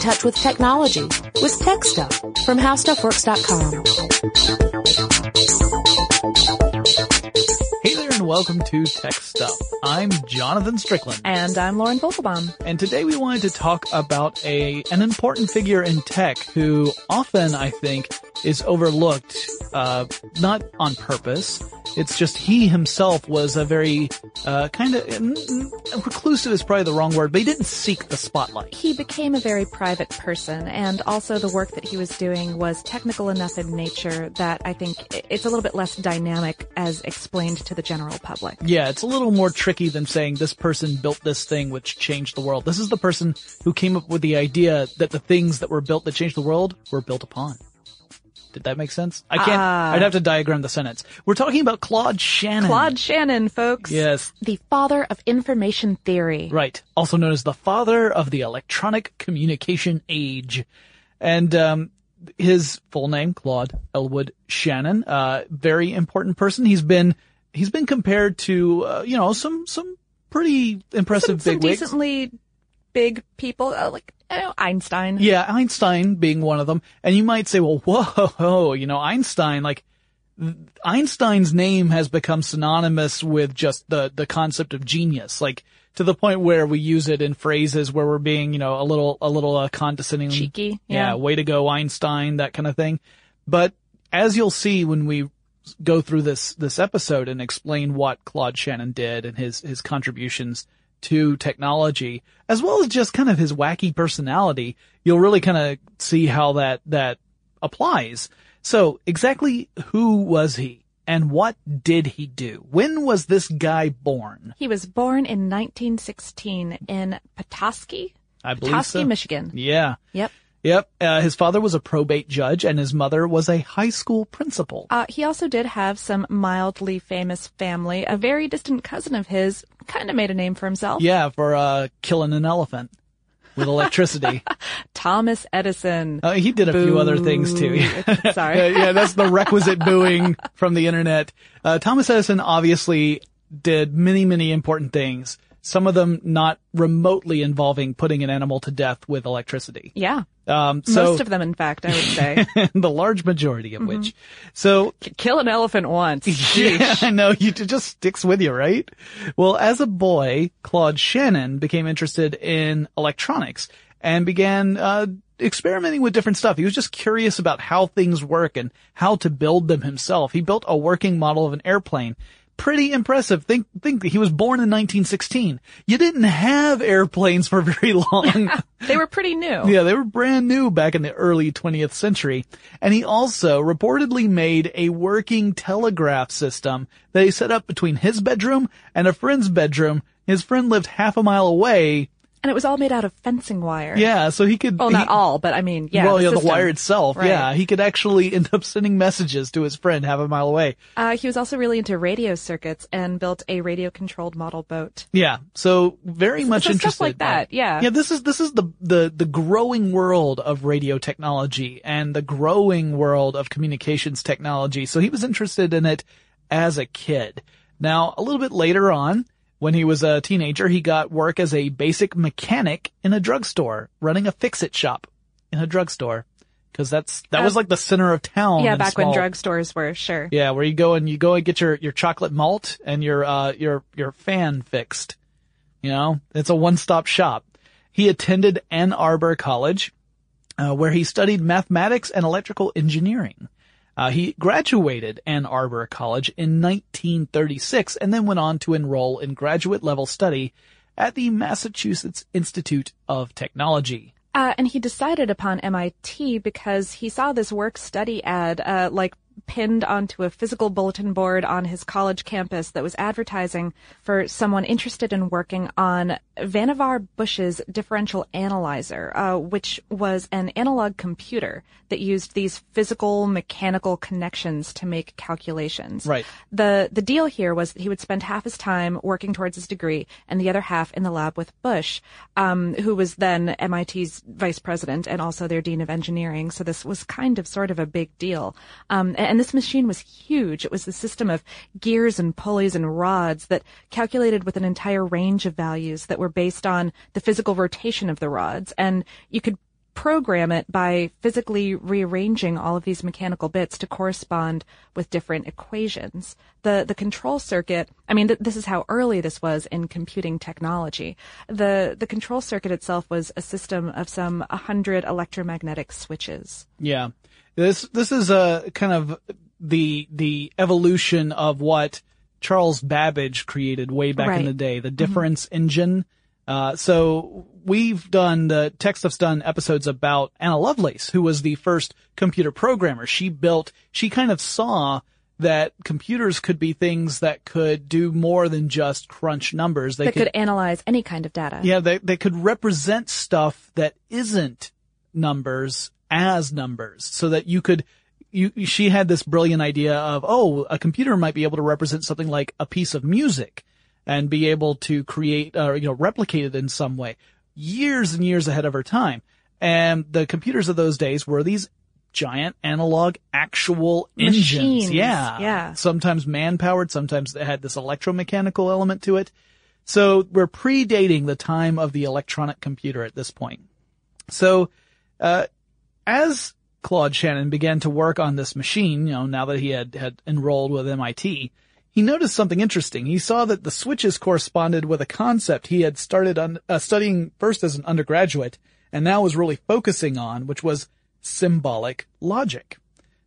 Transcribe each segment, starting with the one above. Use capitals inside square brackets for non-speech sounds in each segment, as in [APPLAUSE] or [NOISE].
touch with technology with Tech Stuff from HowStuffWorks.com. Hey there and welcome to Tech Stuff. I'm Jonathan Strickland. And I'm Lauren Vogelbaum. And today we wanted to talk about a, an important figure in tech who often, I think, is overlooked, uh, not on purpose. It's just he himself was a very, uh, kind of, reclusive is probably the wrong word, but he didn't seek the spotlight. He became a very private person and also the work that he was doing was technical enough in nature that I think it's a little bit less dynamic as explained to the general public. Yeah, it's a little more tricky than saying this person built this thing which changed the world. This is the person who came up with the idea that the things that were built that changed the world were built upon. Did that make sense? I can't, Ah. I'd have to diagram the sentence. We're talking about Claude Shannon. Claude Shannon, folks. Yes. The father of information theory. Right. Also known as the father of the electronic communication age. And, um, his full name, Claude Elwood Shannon, uh, very important person. He's been, he's been compared to, uh, you know, some, some pretty impressive Some, some decently big people, uh, like uh, Einstein. Yeah, Einstein being one of them. And you might say, well, [LAUGHS] whoa, you know, Einstein, like, Einstein's name has become synonymous with just the, the concept of genius, like, to the point where we use it in phrases where we're being, you know, a little, a little, uh, condescending. Cheeky, Yeah, yeah. way to go, Einstein, that kind of thing. But as you'll see when we go through this, this episode and explain what Claude Shannon did and his, his contributions to technology, as well as just kind of his wacky personality, you'll really kind of see how that, that applies. So exactly who was he and what did he do? When was this guy born? He was born in 1916 in Petoskey, I believe Petoskey, so. Michigan. Yeah. Yep. Yep. Uh, his father was a probate judge and his mother was a high school principal. Uh, he also did have some mildly famous family. A very distant cousin of his kind of made a name for himself. Yeah, for, uh, killing an elephant with electricity. [LAUGHS] Thomas Edison. Uh, he did a few other things too. [LAUGHS] Sorry. yeah, yeah, that's the requisite booing from the internet. Uh, Thomas Edison obviously did many, many important things. Some of them not remotely involving putting an animal to death with electricity. Yeah. Um, so Most of them, in fact, I would [LAUGHS] say. the large majority of which. So Kill an elephant once. [LAUGHS] yeah, I know. You, it just sticks with you, right? Well, as a boy, Claude Shannon became interested in electronics and began, uh, experimenting with different stuff. He was just curious about how things work and how to build them himself. He built a working model of an airplane. Pretty impressive. Think, think that he was born in 1916. You didn't have airplanes for [LAUGHS] very long. [LAUGHS] They were pretty new. Yeah, they were brand new back in the early 20th century. And he also reportedly made a working telegraph system that he set up between his bedroom and a friend's bedroom. His friend lived half a mile away. And it was all made out of fencing wire. Yeah, so he could. Well, not he- all, but I mean, yeah. well, the yeah, the wire itself. Right. Yeah, he could actually end up sending messages to his friend half a mile away. Uh, he was also really into radio circuits and built a radio-controlled model boat. Yeah, so very much so stuff like that, yeah. yeah. This is this is the the the growing world of radio technology and the growing world of communications technology. So he was interested in it as a kid. Now, a little bit later on, when he was a teenager, he got work as a basic mechanic in a drugstore, running a fix-it shop in a drugstore. Cause that's, that Uh, was like the center of town. yeah, back when drugstores were, sure. yeah, where you go and you go and get your, your chocolate malt and your, uh, your, your fan fixed. You know, it's a one-stop shop. He attended Ann Arbor College, uh, where he studied mathematics and electrical engineering. Uh, he graduated Ann Arbor College in 1936 and then went on to enroll in graduate level study at the Massachusetts Institute of Technology. Uh, and he decided upon MIT because he saw this work study ad, uh, like pinned onto a physical bulletin board on his college campus that was advertising for someone interested in working on Vannevar Bush's differential analyzer, uh, which was an analog computer that used these physical mechanical connections to make calculations. Right. The the deal here was that he would spend half his time working towards his degree and the other half in the lab with Bush, um, who was then MIT's vice president and also their dean of engineering. So this was kind of sort of a big deal. Um, and this machine was huge. It was the system of gears and pulleys and rods that calculated with an entire range of values that were based on the physical rotation of the rods. And you could program it by physically rearranging all of these mechanical bits to correspond with different equations. The the control circuit, I mean, th- this is how early this was in computing technology. The the control circuit itself was a system of some 100 electromagnetic switches. Yeah. This this is a kind of the the evolution of what Charles Babbage created way back in the day, the mm-hmm. difference engine. Uh, so we've done the tech stuff's done episodes about Ada Lovelace, who was the first computer programmer. She built, she kind of saw that computers could be things that could do more than just crunch numbers. They that could analyze any kind of data. yeah, they, they could represent stuff that isn't numbers as numbers so that you could, you, she had this brilliant idea of, oh, a computer might be able to represent something like a piece of music and be able to create, or, you know, replicate it in some way years and years ahead of her time. And the computers of those days were these giant analog actual engines. Yeah. yeah. Sometimes man powered, sometimes they had this electromechanical element to it. So we're predating the time of the electronic computer at this point. So, uh, as Claude Shannon began to work on this machine, you know, now that he had, had enrolled with MIT, he noticed something interesting. He saw that the switches corresponded with a concept he had started on, uh, studying first as an undergraduate and now was really focusing on, which was symbolic logic.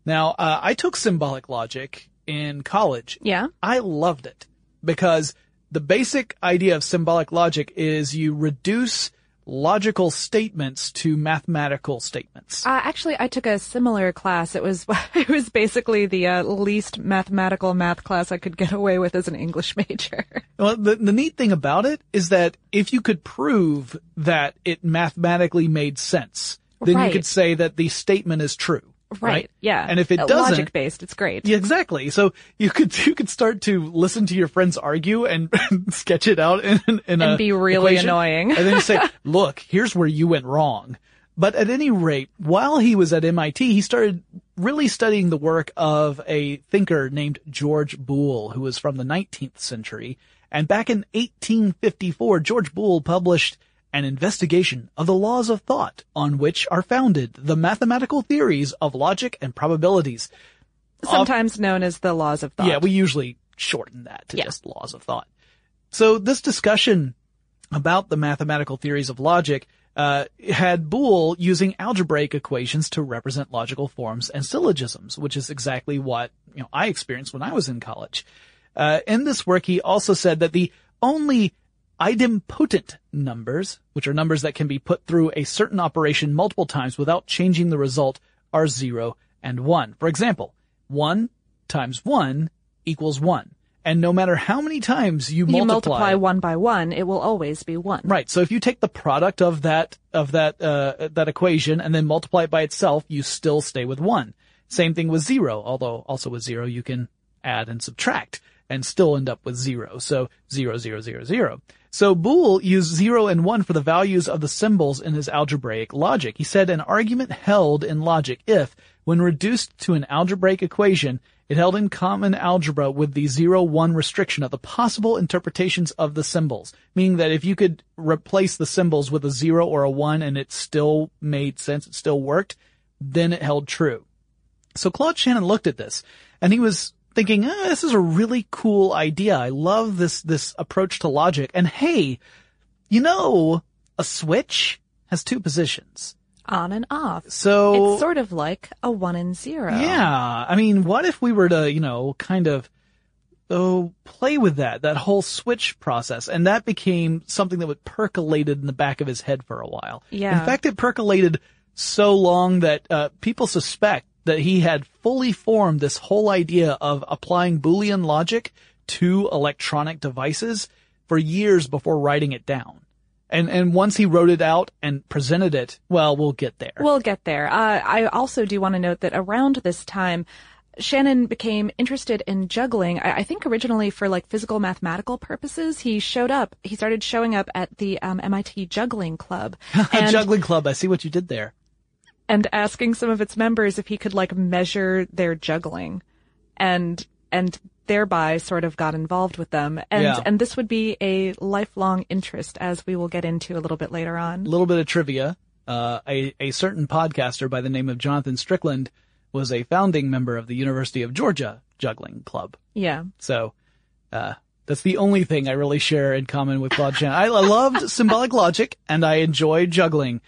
Now, uh, I took symbolic logic in college Yeah. I loved it because the basic idea of symbolic logic is you reduce logical statements to mathematical statements. Uh, actually, I took a similar class. It was [LAUGHS] it was basically the uh, least mathematical math class I could get away with as an English [LAUGHS] major. Well, the, the neat thing about it is that if you could prove that it mathematically made sense, then you could say that the statement is true. Right. Yeah. And if it Uh, doesn't, logic based, it's great. Yeah, exactly. So you could [LAUGHS] you could start to listen to your friends argue and [LAUGHS] sketch it out in, in And a be really equation, annoying. and then you say, [LAUGHS] "Look, here's where you went wrong." But at any rate, while he was at MIT, he started really studying the work of a thinker named George Boole, who was from the 19th century. And back in 1854, George Boole published an investigation of the laws of thought on which are founded the mathematical theories of logic and probabilities. Sometimes known as the laws of thought. Yeah, we usually shorten that to Yeah. just laws of thought. So this discussion about the mathematical theories of logic uh, had Boole using algebraic equations to represent logical forms and syllogisms, which is exactly what you know I experienced when I was in college. Uh, in this work, he also said that the only idempotent numbers, which are numbers that can be put through a certain operation multiple times without changing the result, are 0 and 1. For example, 1 times 1 equals 1. And no matter how many times you, you multiply, multiply one by one, it will always be one. Right. So if you take the product of that of that uh, that equation and then multiply it by itself, you still stay with one. Same thing with zero. Although also with zero you can add and subtract and still end up with zero. So zero zero zero zero. So Boole used zero and one for the values of the symbols in his algebraic logic. He said an argument held in logic if, when reduced to an algebraic equation, it held in common algebra with the 0-1 restriction of the possible interpretations of the symbols, meaning that if you could replace the symbols with a 0 or a 1 and it still made sense, it still worked, then it held true. So Claude Shannon looked at this and he was thinking, ah, this is a really cool idea. I love this, this approach to logic. And hey, you know, a switch has two positions. On and off. So It's sort of like a one and zero. yeah, I mean, what if we were to, you know, kind of, oh, play with that, that whole switch process, and that became something that would percolated in the back of his head for a while. Yeah. In fact, it percolated so long that uh, people suspect that he had fully formed this whole idea of applying Boolean logic to electronic devices for years before writing it down. And and once he wrote it out and presented it, well, we'll get there. We'll get there. Uh, I also do want to note that around this time, Shannon became interested in juggling. I, I think originally for like physical mathematical purposes. He showed up. He started showing up at the um, MIT juggling club [LAUGHS] and, Juggling club, I see what you did there. And asking some of its members if he could like measure their juggling, and and thereby sort of got involved with them. And Yeah. and this would be a lifelong interest, as we will get into a little bit later on. A little bit of trivia. uh, a, a certain podcaster by the name of Jonathan Strickland was a founding member of the University of Georgia Juggling Club. Yeah. So, uh, that's the only thing I really share in common with Claude Shannon. I loved symbolic logic and I enjoy juggling.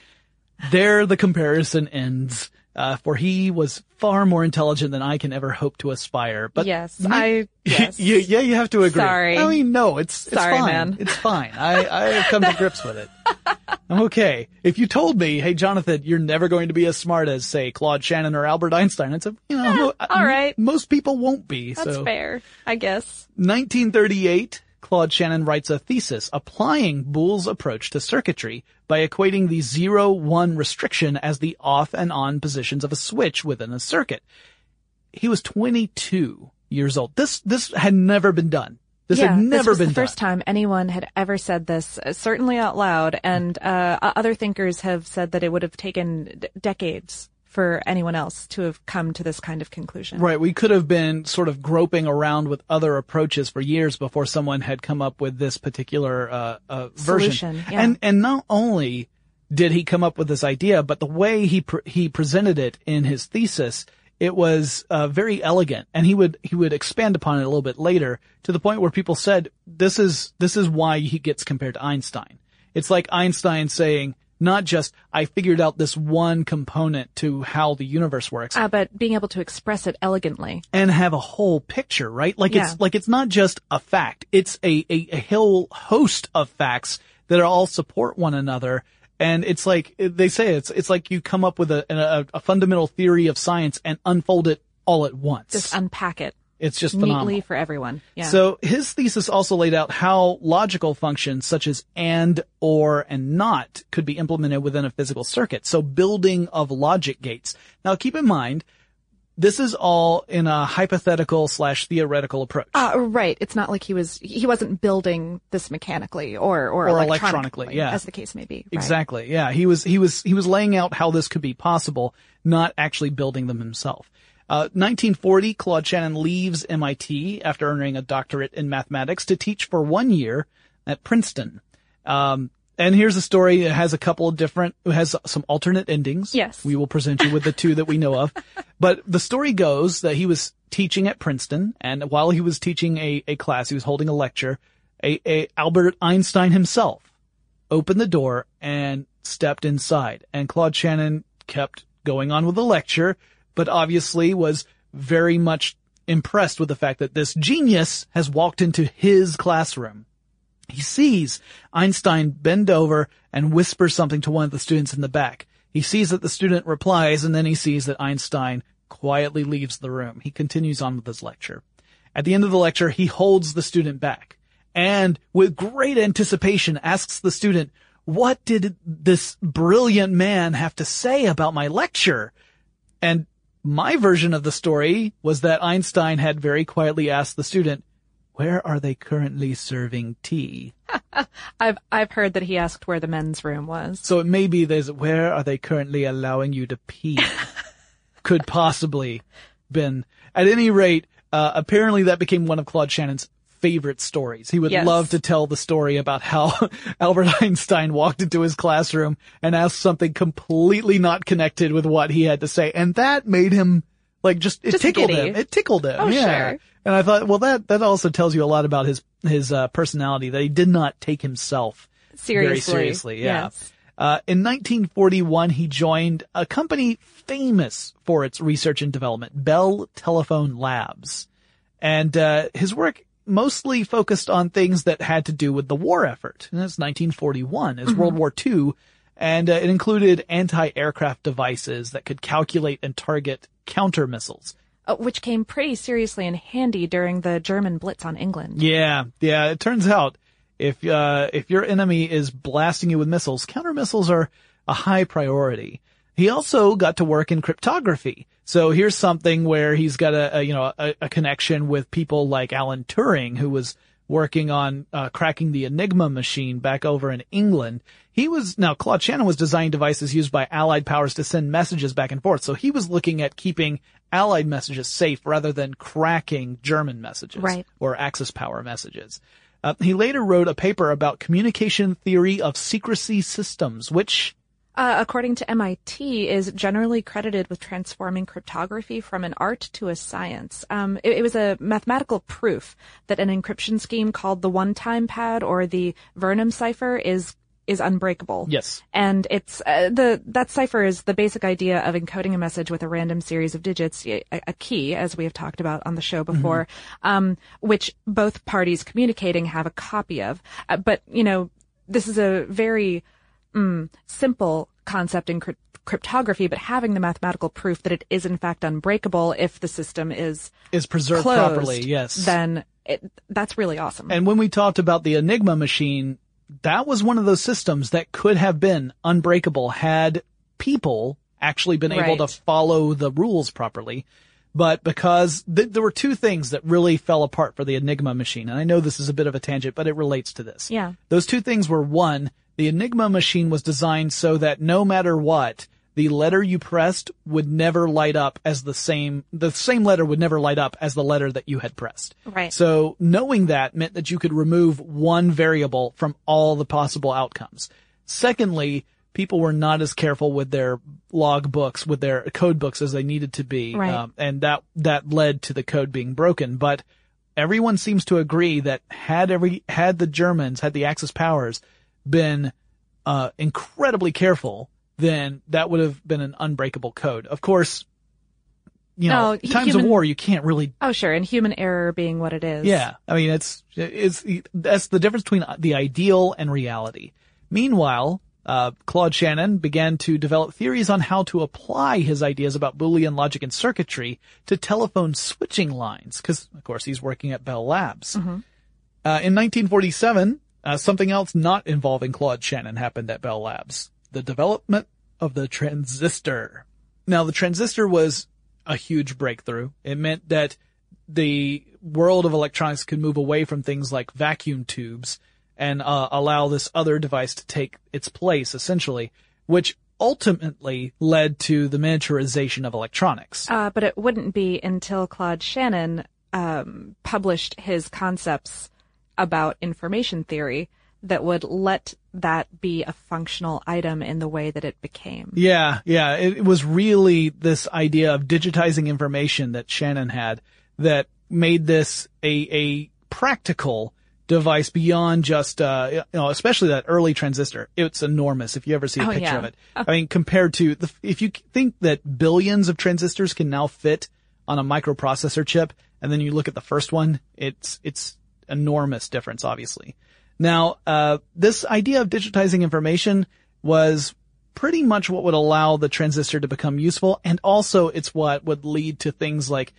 There the comparison ends. Uh, for he was far more intelligent than I can ever hope to aspire. But yes, I, [LAUGHS] yes. yeah, yeah, you have to agree. Sorry. I mean, no, it's, it's Sorry, fine. man. It's fine. I, I have come to grips with it. [LAUGHS] I'm okay. If you told me, hey, Jonathan, you're never going to be as smart as, say, Claude Shannon or Albert Einstein, I'd say, you know, mo- all right. most people won't be. That's so. fair, I guess. 1938, Claude Shannon writes a thesis applying Boole's approach to circuitry by equating the 0-1 restriction as the off and on positions of a switch within a circuit. He was 22 years old. This, this had never been done. This yeah, had never been this was been the first done. time anyone had ever said this, uh, certainly out loud, and uh, other thinkers have said that it would have taken d- decades for anyone else to have come to this kind of conclusion. Right. We could have been sort of groping around with other approaches for years before someone had come up with this particular uh, uh, version. Solution, yeah. And and not only did he come up with this idea, but the way he pre- he presented it in his thesis, it was uh, very elegant, and he would he would expand upon it a little bit later to the point where people said this is this is why he gets compared to Einstein. It's like Einstein saying. Not just, I figured out this one component to how the universe works Uh, but being able to express it elegantly. and have a whole picture, right? Like Yeah. it's like it's not just a fact; it's a, a a whole host of facts that all support one another. And it's like they say it's it's like you come up with a a, a fundamental theory of science and unfold it all at once. Just unpack it it's just phenomenal. neatly for everyone. Yeah. So his thesis also laid out how logical functions such as and, or, and not could be implemented within a physical circuit. So building of logic gates. Now keep in mind, this is all in a hypothetical slash theoretical approach. Uh, right. It's not like he was, he wasn't building this mechanically or, or, Or electronically, electronically, yeah. as the case may be. right. Exactly. Yeah. He was, he was, he was laying out how this could be possible, not actually building them himself. Uh, 1940, Claude Shannon leaves MIT after earning a doctorate in mathematics to teach for one year at Princeton. Um, and here's a story that has a couple of different, it has some alternate endings. Yes. We will present you with the two that we know of. [LAUGHS] But the story goes that he was teaching at Princeton, and while he was teaching a, a class, he was holding a lecture, a, a Albert Einstein himself opened the door and stepped inside. And Claude Shannon kept going on with the lecture, but obviously was very much impressed with the fact that this genius has walked into his classroom. He sees Einstein bend over and whisper something to one of the students in the back. He sees that the student replies and then he sees that Einstein quietly leaves the room. He continues on with his lecture. At the end of the lecture, he holds the student back and with great anticipation asks the student, what did this brilliant man have to say about my lecture? And my version of the story was that Einstein had very quietly asked the student, where are they currently serving tea? [LAUGHS] I've, I've heard that he asked where the men's room was. So it may be there's, where are they currently allowing you to pee? [LAUGHS] Could possibly been. At any rate, uh, apparently that became one of Claude Shannon's favorite stories. He would Yes. love to tell the story about how [LAUGHS] Albert [LAUGHS] Einstein walked into his classroom and asked something completely not connected with what he had to say. And that made him like just, it Just tickled giddy. him. It tickled him. Oh, yeah. sure. And I thought, well, that, that also tells you a lot about his, his, uh, personality that he did not take himself very Seriously. seriously. Yeah. Yes. Uh, in 1941, he joined a company famous for its research and development, Bell Telephone Labs. And, uh, his work mostly focused on things that had to do with the war effort. And that's 1941, is World War II. And uh, it included anti-aircraft devices that could calculate and target counter missiles. Uh, which came pretty seriously in handy during the German blitz on England. Yeah, yeah. It turns out if uh, if your enemy is blasting you with missiles, counter missiles are a high priority. He also got to work in cryptography. So here's something where he's got a, a you know a, a connection with people like Alan Turing, who was working on uh, cracking the Enigma machine back over in England. He was now Claude Shannon was designing devices used by Allied powers to send messages back and forth. So he was looking at keeping Allied messages safe rather than cracking German messages Right. or Axis power messages. Uh, he later wrote a paper about communication theory of secrecy systems, which uh, according to MIT, is generally credited with transforming cryptography from an art to a science. Um, it, it, was a mathematical proof that an encryption scheme called the one-time pad or the Vernam cipher is is unbreakable. Yes. And it's uh, the that cipher is the basic idea of encoding a message with a random series of digits, a, a key, as we have talked about on the show before, mm-hmm. um, which both parties communicating have a copy of. Uh, but you know, this is a very mm, simple concept in crypt- cryptography, but having the mathematical proof that it is in fact unbreakable if the system is is preserved closed, properly, yes, then it, that's really awesome. And when we talked about the Enigma machine, that was one of those systems that could have been unbreakable had people actually been right. able to follow the rules properly. But because th- there were two things that really fell apart for the Enigma machine, and I know this is a bit of a tangent, but it relates to this. Yeah. Those two things were one, the Enigma machine was designed so that no matter what, the letter you pressed would never light up as the same, the same letter would never light up as the letter that you had pressed. Right. So knowing that meant that you could remove one variable from all the possible outcomes. Secondly, people were not as careful with their log books, with their code books as they needed to be. Right. Um, and that, that led to the code being broken. But everyone seems to agree that had every, had the Germans, had the Axis powers been, uh, incredibly careful, then that would have been an unbreakable code. Of course, you know, No, times human- of war, you can't really oh, sure, and human error being what it is. yeah, I mean it's it's that's the difference between the ideal and reality. Meanwhile, uh, Claude Shannon began to develop theories on how to apply his ideas about Boolean logic and circuitry to telephone switching lines, because of course he's working at Bell Labs. Uh, in 1947, uh, something else not involving Claude Shannon happened at Bell Labs: the development of the transistor. Now, the transistor was a huge breakthrough. It meant that the world of electronics could move away from things like vacuum tubes and uh, allow this other device to take its place, essentially, which ultimately led to the miniaturization of electronics. Uh, but it wouldn't be until Claude Shannon um, published his concepts about information theory that would let that be a functional item in the way that it became. Yeah, yeah. It, it was really this idea of digitizing information that Shannon had that made this a, a practical device beyond just, uh, you know, especially that early transistor. It's enormous if you ever see a Oh, picture yeah. of it. I mean, compared to the, if you think that billions of transistors can now fit on a microprocessor chip, and then you look at the first one, it's, it's enormous difference, obviously. Now, uh, this idea of digitizing information was pretty much what would allow the transistor to become useful, and also it's what would lead to things like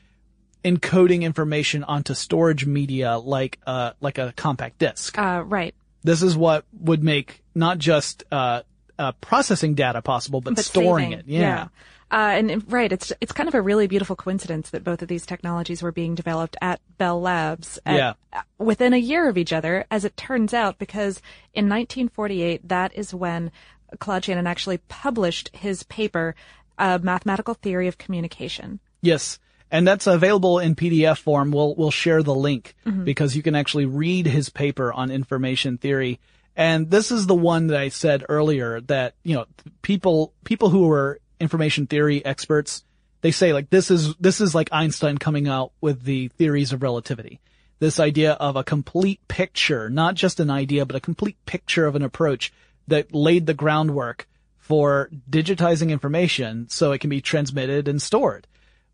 encoding information onto storage media like, uh, like a compact disc. Uh, right. This is what would make not just, uh, uh, processing data possible, but, But storing saving, it. Yeah. Uh, and right, it's it's kind of a really beautiful coincidence that both of these technologies were being developed at Bell Labs at- Yeah. uh, within a year of each other, as it turns out, because in 1948, that is when Claude Shannon actually published his paper, uh, Mathematical Theory of Communication. Yes. And that's available in PDF form. We'll, we'll share the link because you can actually read his paper on information theory. And this is the one that I said earlier that, you know, people, people who are information theory experts, they say like this is, this is like Einstein coming out with the theories of relativity. This idea of a complete picture, not just an idea, but a complete picture of an approach that laid the groundwork for digitizing information so it can be transmitted and stored.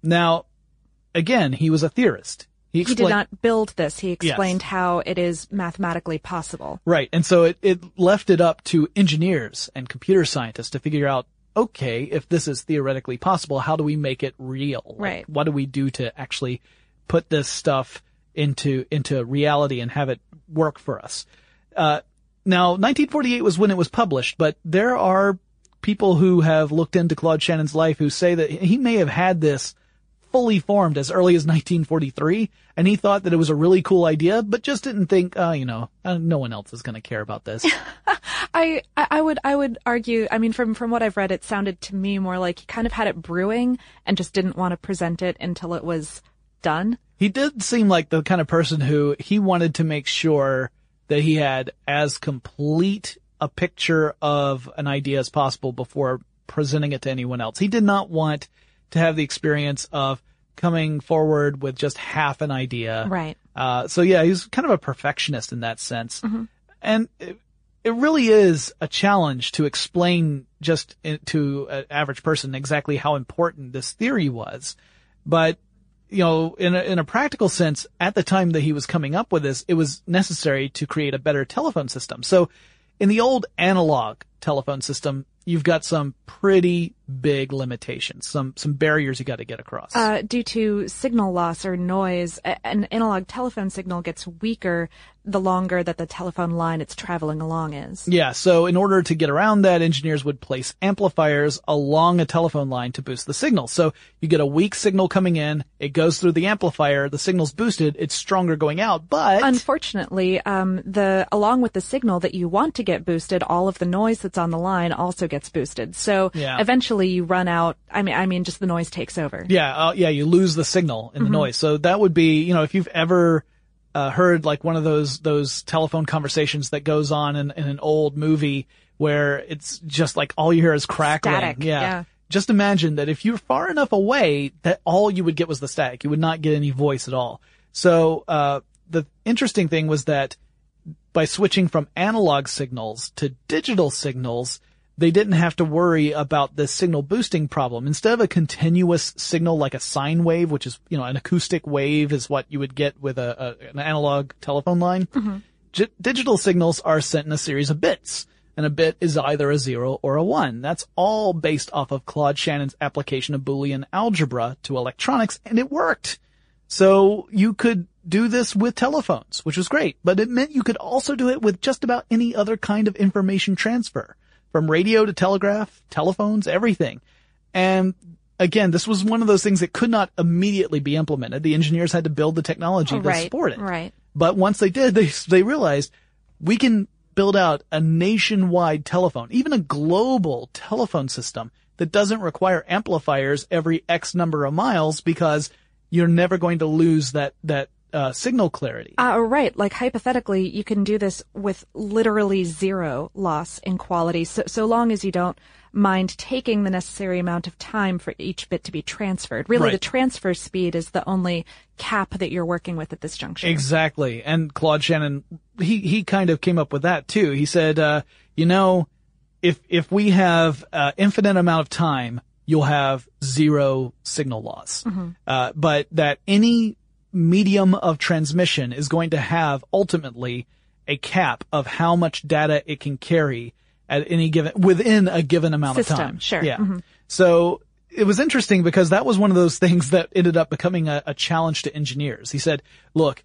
Now, again, he was a theorist. He, He did not build this. He explained how it is mathematically possible. Right. And so it, it left it up to engineers and computer scientists to figure out, okay, if this is theoretically possible, how do we make it real? Like, Right. what do we do to actually put this stuff into, into reality and have it work for us? Uh, now, 1948 was when it was published, but there are people who have looked into Claude Shannon's life who say that he may have had this fully formed as early as 1943, and he thought that it was a really cool idea, but just didn't think, uh, you know, uh, no one else is going to care about this. [LAUGHS] I, I I would I would argue. I mean, from from what I've read, it sounded to me more like he kind of had it brewing and just didn't want to present it until it was done. he did seem like the kind of person who he wanted to make sure that he had as complete a picture of an idea as possible before presenting it to anyone else. He did not want to have the experience of coming forward with just half an idea. Right. Uh, so yeah, he's kind of a perfectionist in that sense. And it, it really is a challenge to explain just in, to an average person exactly how important this theory was. But, you know, in a, in a practical sense, at the time that he was coming up with this, it was necessary to create a better telephone system. So in the old analog telephone system, you've got some pretty big limitations, some, some barriers you got to get across. Uh, due to signal loss or noise, an analog telephone signal gets weaker the longer that the telephone line it's traveling along is. Yeah, so in order to get around that, engineers would place amplifiers along a telephone line to boost the signal. So you get a weak signal coming in, it goes through the amplifier, the signal's boosted, it's stronger going out, but Unfortunately, um, the along with the signal that you want to get boosted, all of the noise that's on the line also gets boosted. So Yeah. eventually, you run out. I mean, I mean, just the noise takes over. yeah, uh, yeah, you lose the signal in the noise. So that would be, you know, if you've ever uh, heard like one of those those telephone conversations that goes on in, in an old movie where it's just like all you hear is crackling. Static, yeah. Just imagine that if you're far enough away, that all you would get was the static. You would not get any voice at all. So uh, the interesting thing was that by switching from analog signals to digital signals, they didn't have to worry about the signal boosting problem. Instead of a continuous signal like a sine wave, which is, you know, an acoustic wave is what you would get with a, a an analog telephone line. Mm-hmm. Gi- digital signals are sent in a series of bits. And a bit is either a zero or a one. That's all based off of Claude Shannon's application of Boolean algebra to electronics, and it worked. So you could do this with telephones, which was great, but it meant you could also do it with just about any other kind of information transfer. From radio to telegraph, telephones, everything. And again, this was one of those things that could not immediately be implemented. The engineers had to build the technology to support it. Right. But once they did, they, they realized we can build out a nationwide telephone, even a global telephone system that doesn't require amplifiers every X number of miles because you're never going to lose that, that, uh, signal clarity. Uh, right. Like hypothetically, you can do this with literally zero loss in quality, so, so long as you don't mind taking the necessary amount of time for each bit to be transferred. Really, Right. the transfer speed is the only cap that you're working with at this juncture. Exactly. And Claude Shannon, he, he kind of came up with that too. He said, uh, you know, if, if we have, uh, infinite amount of time, you'll have zero signal loss. Uh, but that any medium of transmission is going to have ultimately a cap of how much data it can carry at any given, within a given amount System, of time. sure. Yeah. Mm-hmm. So it was interesting because that was one of those [LAUGHS] things that ended up becoming a, a challenge to engineers. He said, look,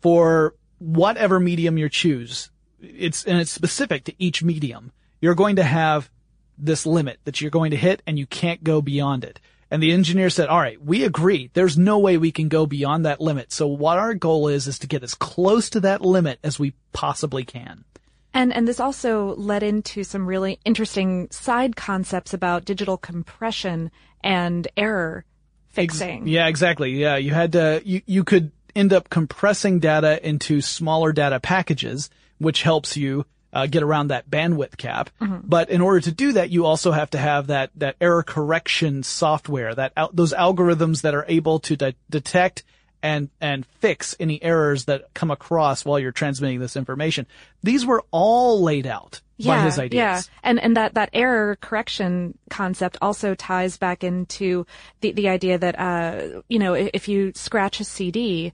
for whatever medium you choose, it's, and it's specific to each medium, you're going to have this limit that you're going to hit and you can't go beyond it. And the engineer said, all right, we agree. There's no way we can go beyond that limit. So what our goal is, is to get as close to that limit as we possibly can. And and this also led into some really interesting side concepts about digital compression and error fixing. Yeah, exactly. Yeah, you had to, you, you could end up compressing data into smaller data packages, which helps you uh, get around that bandwidth cap. But in order to do that, you also have to have that, that error correction software, that al- those algorithms that are able to de- detect and, and fix any errors that come across while you're transmitting this information. These were all laid out by his ideas. Yeah, and and that that error correction concept also ties back into the the idea that uh you know if, if you scratch a CD,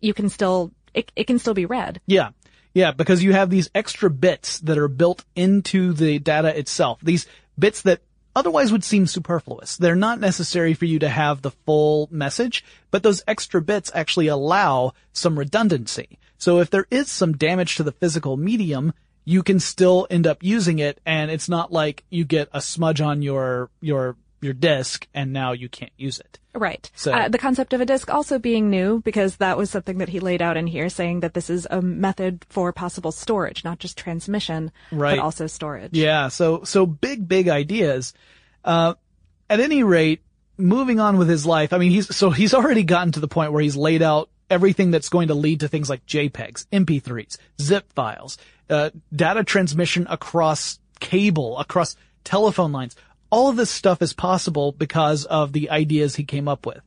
you can still it, it can still be read. Yeah. Yeah, because you have these extra bits that are built into the data itself. These bits that otherwise would seem superfluous. They're not necessary for you to have the full message, but those extra bits actually allow some redundancy. So if there is some damage to the physical medium, you can still end up using it and it's not like you get a smudge on your, your, your disk and now you can't use it. Right. So- uh, the concept of a disk also being new because that was something that he laid out in here, saying that this is a method for possible storage, not just transmission, Right. but also storage. Yeah, so so big big ideas. Uh, at any rate, moving on with his life. I mean, he's so he's already gotten to the point where he's laid out everything that's going to lead to things like JPEGs, MP3s, zip files, uh, data transmission across cable, across telephone lines. All of this stuff is possible because of the ideas he came up with.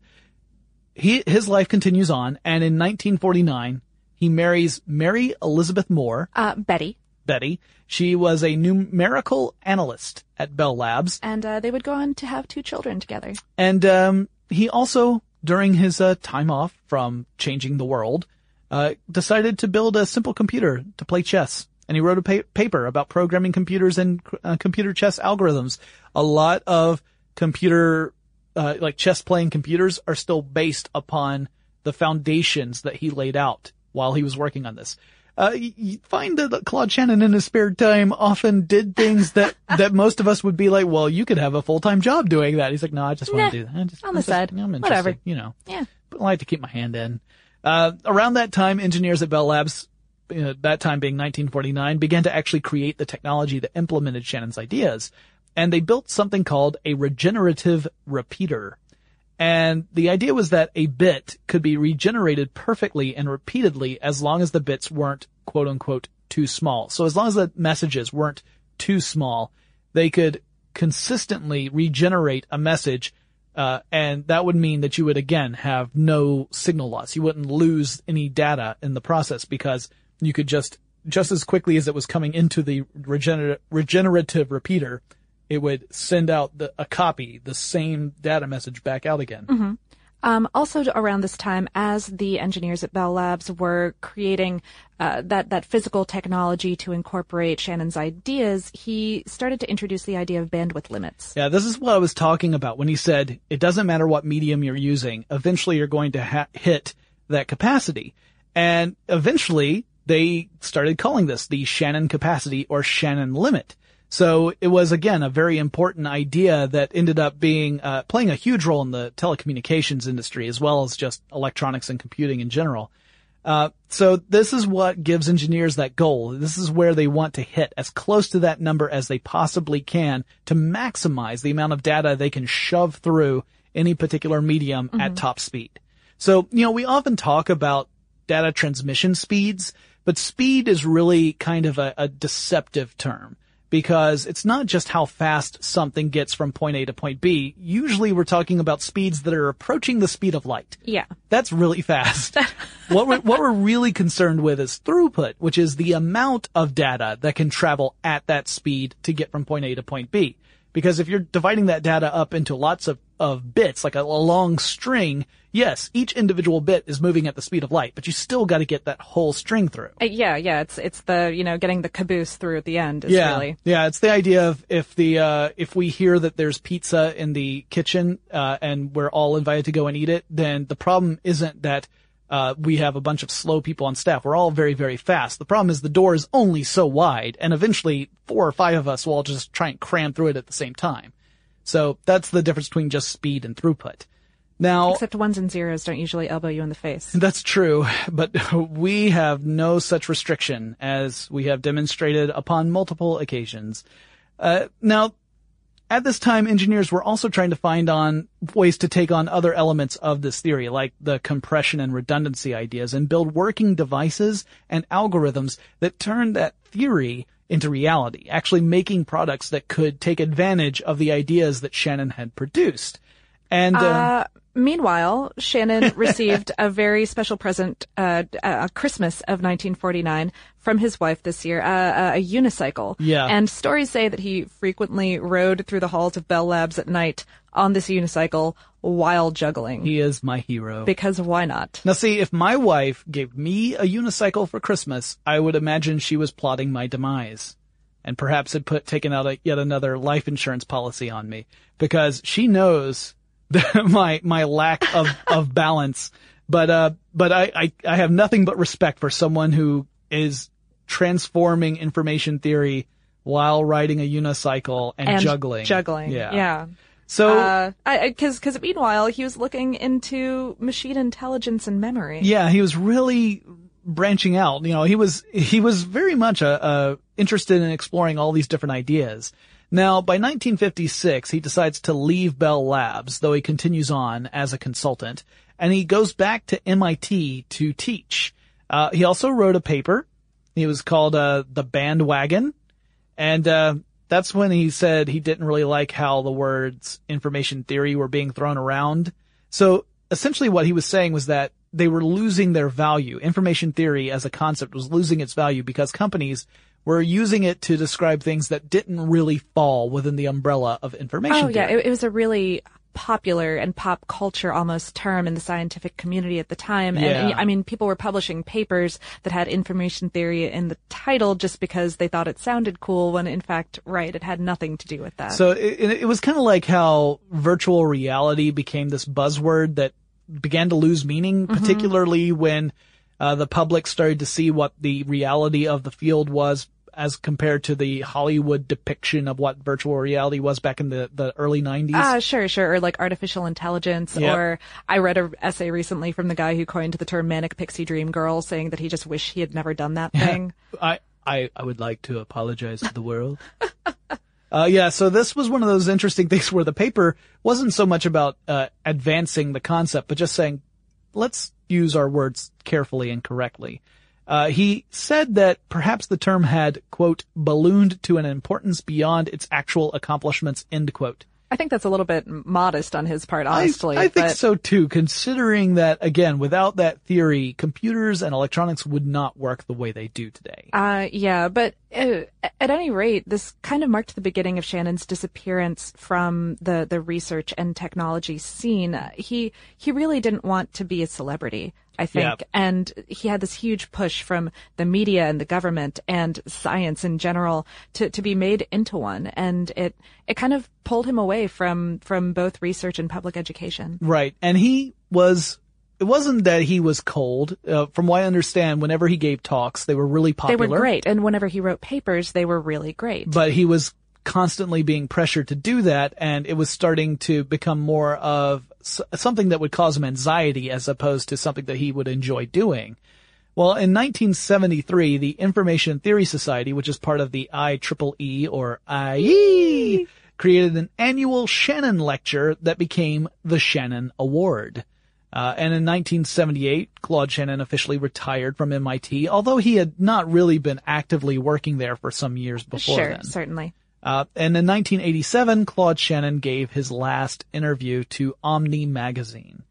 He, his life continues on, and in 1949, he marries Mary Elizabeth Moore, Uh, Betty. Betty. She was a numerical analyst at Bell Labs, And uh, they would go on to have two children together. and um, he also, during his uh, time off from changing the world, uh, decided to build a simple computer to play chess. And he wrote a pa- paper about programming computers and uh, computer chess algorithms. A lot of computer, uh, like chess playing computers are still based upon the foundations that he laid out while he was working on this. Uh, you, find that Claude Shannon in his spare time often did things that, [LAUGHS] that most of us would be like, well, you could have a full-time job doing that. He's like, no, I just want Nah, to do that. I just, on the just- side. I'm Whatever. you know Yeah. but I like to keep my hand in. Uh, around that time, engineers at Bell Labs, know, that time being 1949, began to actually create the technology that implemented Shannon's ideas. And they built something called a regenerative repeater. And the idea was that a bit could be regenerated perfectly and repeatedly as long as the bits weren't quote unquote too small. So as long as the messages weren't too small, they could consistently regenerate a message uh, and that would mean that you would again have no signal loss. You wouldn't lose any data in the process because you could just, just as quickly as it was coming into the regener- regenerative repeater, it would send out the, a copy, the same data message back out again. Um, also around this time, as the engineers at Bell Labs were creating uh, that that physical technology to incorporate Shannon's ideas, he started to introduce the idea of bandwidth limits. Yeah, this is what I was talking about when he said it doesn't matter what medium you're using. Eventually, you're going to ha- hit that capacity, and eventually they started calling this the Shannon capacity or Shannon limit. So it was again a very important idea that ended up being uh, playing a huge role in the telecommunications industry as well as just electronics and computing in general. Uh, so this is what gives engineers that goal. This is where they want to hit as close to that number as they possibly can to maximize the amount of data they can shove through any particular medium at top speed. So, you know, we often talk about data transmission speeds, but speed is really kind of a, a deceptive term because it's not just how fast something gets from point A to point B. Usually we're talking about speeds that are approaching the speed of light. Yeah. That's really fast. [LAUGHS] what we're, what we're really concerned with is throughput, which is the amount of data that can travel at that speed to get from point A to point B. Because if you're dividing that data up into lots of, of bits, like a, a long string, yes, each individual bit is moving at the speed of light, but you still got to get that whole string through. Uh, yeah, yeah. It's it's the you know getting the caboose through at the end is yeah, really yeah. It's the idea of if the uh, if we hear that there's pizza in the kitchen uh, and we're all invited to go and eat it, then the problem isn't that uh, we have a bunch of slow people on staff. We're all very very fast. The problem is the door is only so wide, and eventually four or five of us will all just try and cram through it at the same time. So that's the difference between just speed and throughput. Now, except ones and zeros don't usually elbow you in the face. [LAUGHS] that's true, but [LAUGHS] we have no such restriction as we have demonstrated upon multiple occasions. Uh, now, at this time, engineers were also trying to find on ways to take on other elements of this theory, like the compression and redundancy ideas, and build working devices and algorithms that turn that theory into reality, actually making products that could take advantage of the ideas that Shannon had produced. And uh, Uh, meanwhile, Shannon [LAUGHS] received a very special present, uh, uh, Christmas of 1949 from his wife this year, uh, a unicycle. Yeah. And stories say that he frequently rode through the halls of Bell Labs at night on this unicycle while juggling. he is my hero. because why not? Now see, if my wife gave me a unicycle for Christmas, I would imagine she was plotting my demise. And perhaps had put, taken out a, yet another life insurance policy on me. Because she knows [LAUGHS] my, my lack of, of balance. But, uh, but I, I, I have nothing but respect for someone who is transforming information theory while riding a unicycle and, And juggling. Juggling. Yeah. Yeah. So, Uh, cause, cause meanwhile, he was looking into machine intelligence and memory. Yeah, he was really branching out. You know, he was he was very much a, a interested in exploring all these different ideas. Now, by 1956, he decides to leave Bell Labs, though he continues on as a consultant, and he goes back to MIT to teach. Uh, he also wrote a paper He was called uh, the bandwagon, and uh, that's when he said he didn't really like how the words information theory were being thrown around. So essentially, what he was saying was that they were losing their value. Information theory as a concept was losing its value because companies were using it to describe things that didn't really fall within the umbrella of information Oh yeah, it, it was a really popular and pop culture almost term in the scientific community at the time. And Yeah. I mean, people were publishing papers that had information theory in the title just because they thought it sounded cool when in fact, right, it had nothing to do with that. So it, it was kind of like how virtual reality became this buzzword that began to lose meaning, particularly when uh, the public started to see what the reality of the field was as compared to the Hollywood depiction of what virtual reality was back in the, the early 90s. Ah, sure, sure. Or like artificial intelligence. Yep. Or I read an essay recently from the guy who coined the term manic pixie dream girl saying that he just wished he had never done that thing. [LAUGHS] I, I, I would like to apologize to the world. [LAUGHS] uh, yeah, so this was one of those interesting things where the paper wasn't so much about, uh, advancing the concept, but just saying, let's use our words carefully and correctly. Uh, he said that perhaps the term had, quote, ballooned to an importance beyond its actual accomplishments, end quote. I think that's a little bit modest on his part, honestly. I, think but so too, considering that, again, without that theory, computers and electronics would not work the way they do today. Uh, yeah, but uh, at any rate, this kind of marked the beginning of Shannon's disappearance from the, the research and technology scene. He he really didn't want to be a celebrity, I think, Yeah. and he had this huge push from the media and the government and science in general to, to be made into one, and it it kind of pulled him away from from both research and public education. Right. And he was, it wasn't that he was cold. Uh, from what I understand, whenever he gave talks, they were really popular. They were great, and whenever he wrote papers, they were really great. But he was constantly being pressured to do that, and it was starting to become more of something that would cause him anxiety as opposed to something that he would enjoy doing. Well, in 1973, the Information Theory Society, which is part of the IEEE or IE, created an annual Shannon Lecture that became the Shannon Award. Uh, and in 1978, Claude Shannon officially retired from MIT, although he had not really been actively working there for some years before sure, then. certainly. Uh, and in 1987, Claude Shannon gave his last interview to Omni magazine.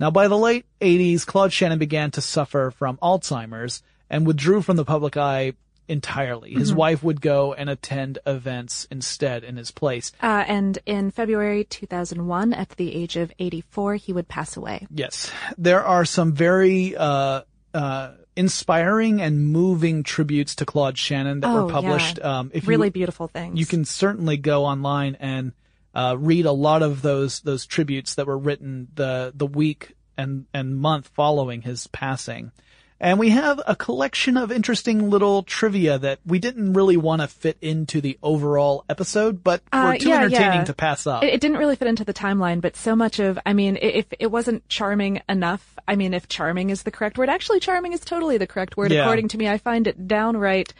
Now, by the late 80s, Claude Shannon began to suffer from Alzheimer's and withdrew from the public eye entirely. His wife would go and attend events instead in his place. Uh, and in February 2001, at the age of 84, he would pass away. Yes, there are some very uh, uh, inspiring and moving tributes to Claude Shannon that Oh, were published. yeah. Um, if really you, beautiful things. you can certainly go online and uh, read a lot of those those tributes that were written the the week and and month following his passing. And we have a collection of interesting little trivia that we didn't really want to fit into the overall episode, but Uh, were too yeah, entertaining yeah. to pass up. It, it didn't really fit into the timeline, but so much of, I mean, if it wasn't charming enough, I mean, if charming is the correct word, actually charming is totally the correct word Yeah. according to me. I find it downright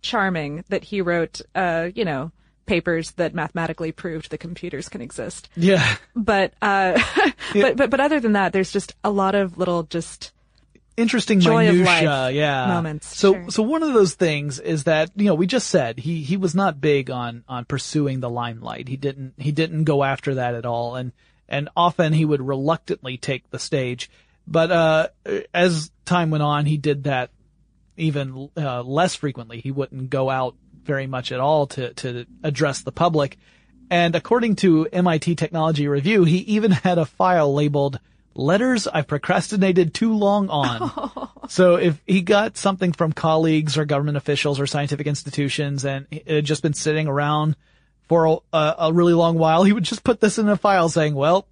charming that he wrote, uh, you know, papers that mathematically proved that computers can exist. yeah. But, uh, [LAUGHS] but, but, but other than that, there's just a lot of little just, interesting Joy minutia, yeah. moments, So, sure. so one of those things is that you know we just said he he was not big on on pursuing the limelight. He didn't he didn't go after that at all, and and often he would reluctantly take the stage. But uh, as time went on, he did that even uh, less frequently. He wouldn't go out very much at all to to address the public. And according to MIT Technology Review, he even [LAUGHS] had a file labeled letters I've procrastinated too long on. [LAUGHS] So if he got something from colleagues or government officials or scientific institutions and it had just been sitting around for a, a really long while, he would just put this in a file saying, well,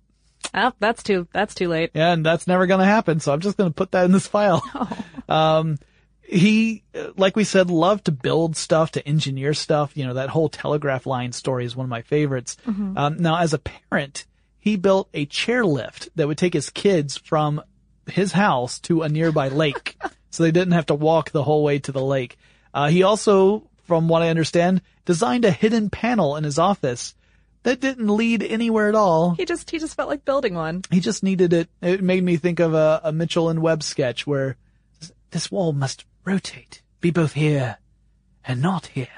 oh, that's too, that's too late. yeah, and that's never going to happen. So I'm just going to put that in this file. [LAUGHS] Um, he, like we said, loved to build stuff, to engineer stuff. You know, that whole telegraph line story is one of my favorites. Um, now, as a parent, he built a chairlift that would take his kids from his house to a nearby [LAUGHS] lake. so they didn't have to walk the whole way to the lake. Uh, he also, from what I understand, designed a hidden panel in his office that didn't lead anywhere at all. He just, he just felt like building one. He just needed it. It made me think of a, a Mitchell and Webb sketch where this wall must rotate be both here and not here.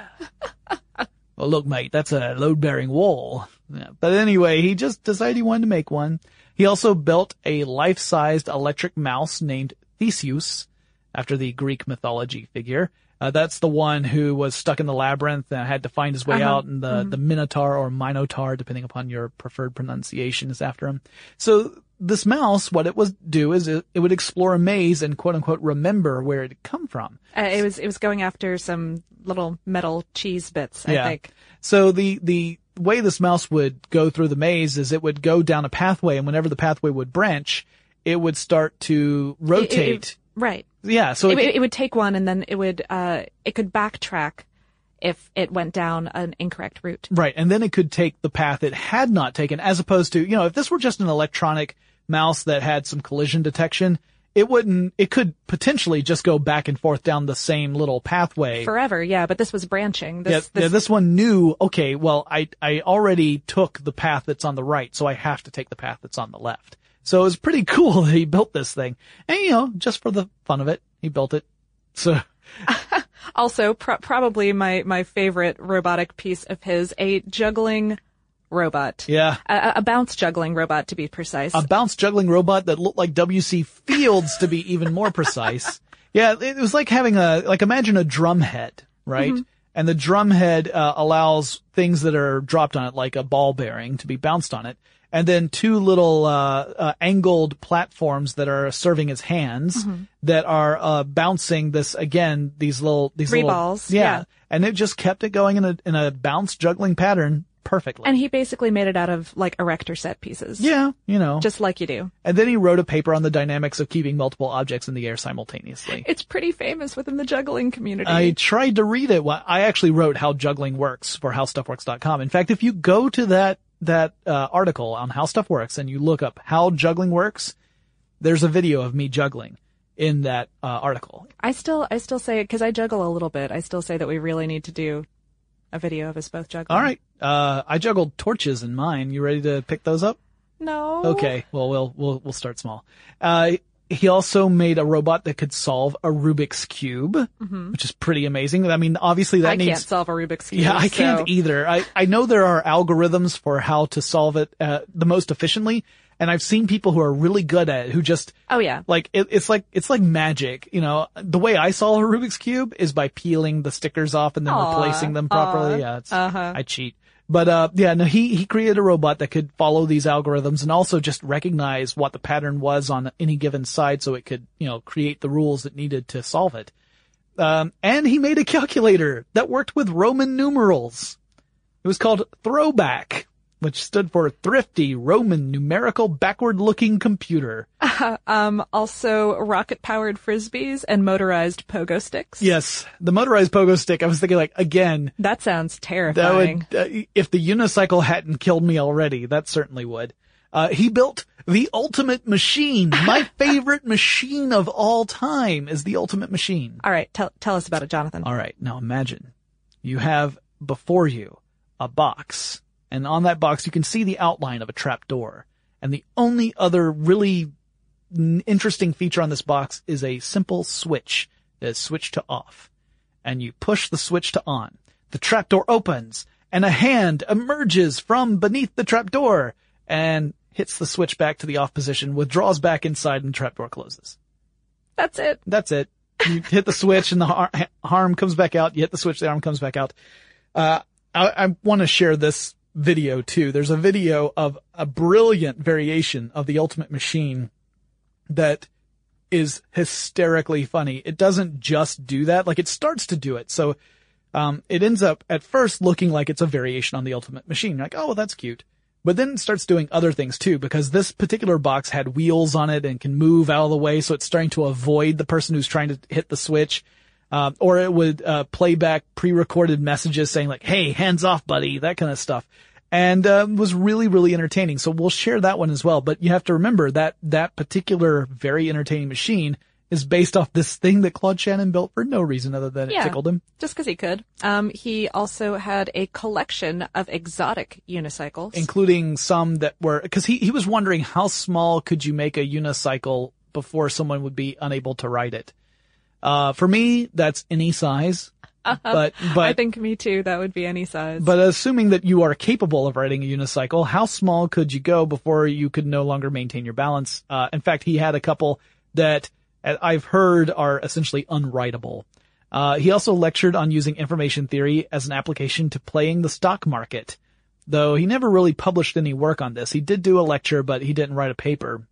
[LAUGHS] well, look, mate, that's a load-bearing wall. But anyway, he just decided he wanted to make one. He also built a life-sized electric mouse named Theseus, after the Greek mythology figure. Uh, that's the one who was stuck in the labyrinth and had to find his way Uh-huh. out, and the, the Minotaur or Minotaur, depending upon your preferred pronunciation, is after him. So this mouse, what it would do is it, it would explore a maze and quote unquote remember where it had come from. Uh, it was it was going after some little metal cheese bits. I think. So the, the way this mouse would go through the maze is it would go down a pathway and whenever the pathway would branch, it would start to It- it- rotate. it- right. Yeah. So It, it, it would take one, and then it would uh it could backtrack if it went down an incorrect route. Right. And then it could take the path it had not taken as opposed to, you know, if this were just an electronic mouse that had some collision detection, it wouldn't, it could potentially just go back and forth down the same little pathway. Forever, yeah, but this was branching. yeah, This, yeah, this, this one knew, okay, well, I, I already took the path that's on the right, so I have to take the path that's on the left. So it was pretty cool [LAUGHS] that he built this thing. And you know, just for the fun of it, he built it. So, [LAUGHS] also pro- probably my my favorite robotic piece of his, a juggling robot. yeah. A, a bounce juggling robot, to be precise. a bounce juggling robot that looked like W.C. Fields to be even more precise. [LAUGHS] Yeah, it was like having a, like imagine a drum head, right? And the drum head uh, allows things that are dropped on it, like a ball bearing, to be bounced on it. And then two little, uh, uh, angled platforms that are serving as hands that are, uh, bouncing this, again, these little, these Three little, balls, Yeah. yeah. And it just kept it going in a, in a bounce juggling pattern perfectly. and he basically made it out of like erector set pieces. yeah, you know. Just like you do. And then he wrote a paper on the dynamics of keeping multiple objects in the air simultaneously. It's pretty famous within the juggling community. I tried to read it. I actually wrote how juggling works for howstuffworks.com. In fact, if you go to that, that, uh, article on how stuff works and you look up how juggling works, there's a video of me juggling in that, uh, article. I still, I still say, it because I juggle a little bit, I still say that we really need to do a video of us both juggling. All right. Uh, I juggled torches in mine. You ready to pick those up? No. Okay. Well, we'll, we'll, we'll start small. Uh, he also made a robot that could solve a Rubik's cube, which is pretty amazing. I mean, obviously that Mm-hmm. I needs can't solve a Rubik's cube. Yeah, I so- can't either. I, I know there are algorithms for how to solve it uh, the most efficiently, and I've seen people who are really good at it who just Oh yeah. like it, it's like it's like magic. You know, the way I solve a Rubik's cube is by peeling the stickers off and then Aw, replacing them properly. yeah, it's, uh-huh. I cheat. But uh yeah, no, he he created a robot that could follow these algorithms and also just recognize what the pattern was on any given side so it could, you know, create the rules it needed to solve it. Um and he made a calculator that worked with Roman numerals. It was called Throwback, which stood for Thrifty Roman Numerical Backward Looking Computer. [LAUGHS] Um, also rocket powered frisbees and motorized pogo sticks. Yes, the motorized pogo stick. I was thinking like, again, That sounds terrifying. that would, uh, if the unicycle hadn't killed me already, that certainly would. Uh, he built the ultimate machine. My [LAUGHS] favorite machine of all time is the ultimate machine. All right, tell tell us about it, Jonathan. All right. Now imagine you have before you a box and on that box you can see the outline of a trap door. And the only other really n- interesting feature on this box is a simple switch that is switch to off. And you push the switch to on. The trapdoor opens and a hand emerges from beneath the trapdoor and hits the switch back to the off position, withdraws back inside and the trapdoor closes. That's it. That's it. You [LAUGHS] hit the switch and the harm comes back out. You hit the switch, the arm comes back out. Uh, I, I want to share this video too. There's a video of a brilliant variation of the Ultimate Machine that is hysterically funny. It doesn't just do that. Like it starts to do it. So, um, it ends up at first looking like it's a variation on the Ultimate Machine. You're like, oh, well, that's cute. But then it starts doing other things too, because this particular box had wheels on it and can move out of the way, so it's starting to avoid the person who's trying to hit the switch. Um, or it would uh, play back pre-recorded messages saying like, "Hey, hands off, buddy," that kind of stuff, and um, was really, really entertaining. So we'll share that one as well. But you have to remember that that particular very entertaining machine is based off this thing that Claude Shannon built for no reason other than it Yeah. tickled him. Just because he could. Um, he also had a collection of exotic unicycles. including some that were because he he was wondering how small could you make a unicycle before someone would be unable to ride it. Uh, for me, that's any size. But, but, I think me too. That would be any size. but assuming that you are capable of riding a unicycle, how small could you go before you could no longer maintain your balance? Uh, in fact, he had a couple that uh, I've heard are essentially unrideable. Uh, he also lectured on using information theory as an application to playing the stock market. Though he never really published any work on this. He did do a lecture, but he didn't write a paper.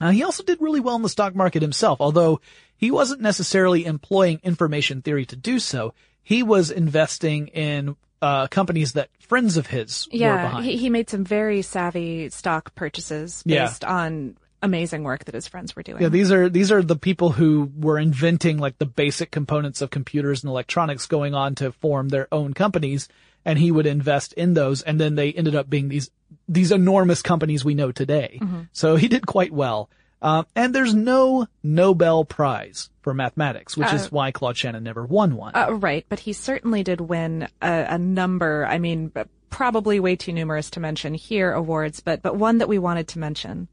Uh, he also did really well in the stock market himself, although he wasn't necessarily employing information theory to do so. He was investing in uh, companies that friends of his were yeah, he, he made some very savvy stock purchases Yeah. based on amazing work that his friends were doing. Yeah, these are these are the people who were inventing like the basic components of computers and electronics going on to form their own companies and he would invest in those and then they ended up being these these enormous companies we know today. So he did quite well. Uh, and there's no Nobel Prize for mathematics, which is why Claude Shannon never won one. Uh, right, but he certainly did win a, a number. I mean, probably way too numerous to mention here awards, but but one that we wanted to mention.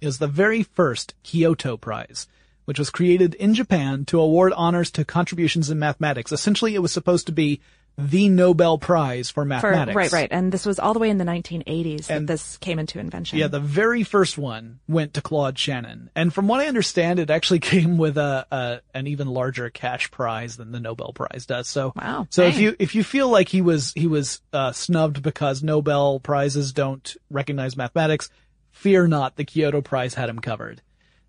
is the very first Kyoto Prize, which was created in Japan to award honors to contributions in mathematics. Essentially, it was supposed to be the Nobel Prize for For, mathematics. right, right, and this was all the way in the 1980s that And- this came into invention. Yeah, the very first one went to Claude Shannon, and from what I understand, it actually [LAUGHS] came with a, a an even larger cash prize than the Nobel Prize does. So, Wow, So if you if you feel like he was he was uh, snubbed because Nobel prizes don't recognize mathematics, fear not. The Kyoto Prize had him covered.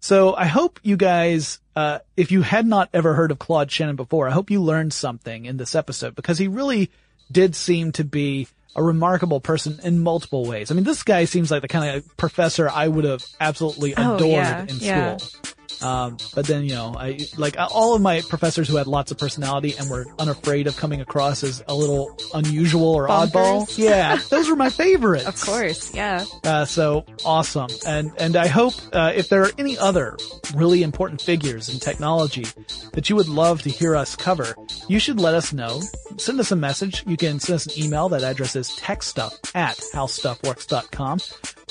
So I hope you guys, uh, if you had not ever heard of Claude Shannon before, I hope you learned something in this episode because he really did seem to be a remarkable person in multiple ways. I mean, this guy seems like the kind of professor I would have absolutely Oh, adored yeah, in yeah. school. Um, but then, you know, I, like all of my professors who had lots of personality and were unafraid of coming across as a little unusual or oddball. Yeah, those were my favorites. of course, yeah. Uh, so awesome. And, and I hope, uh, if there are any other really important figures in technology that you would love to hear us cover, you should let us know. Send us a message. You can send us an email. That address is techstuff at howstuffworks.com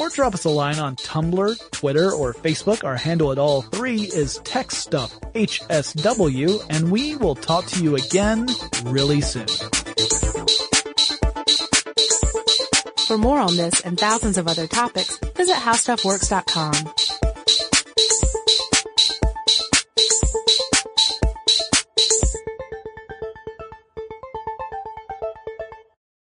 or drop us a line on Tumblr, Twitter, or Facebook. Our handle at all three is techstuffhsw and we will talk to you again really soon. For more on this and thousands of other topics, visit howstuffworks.com.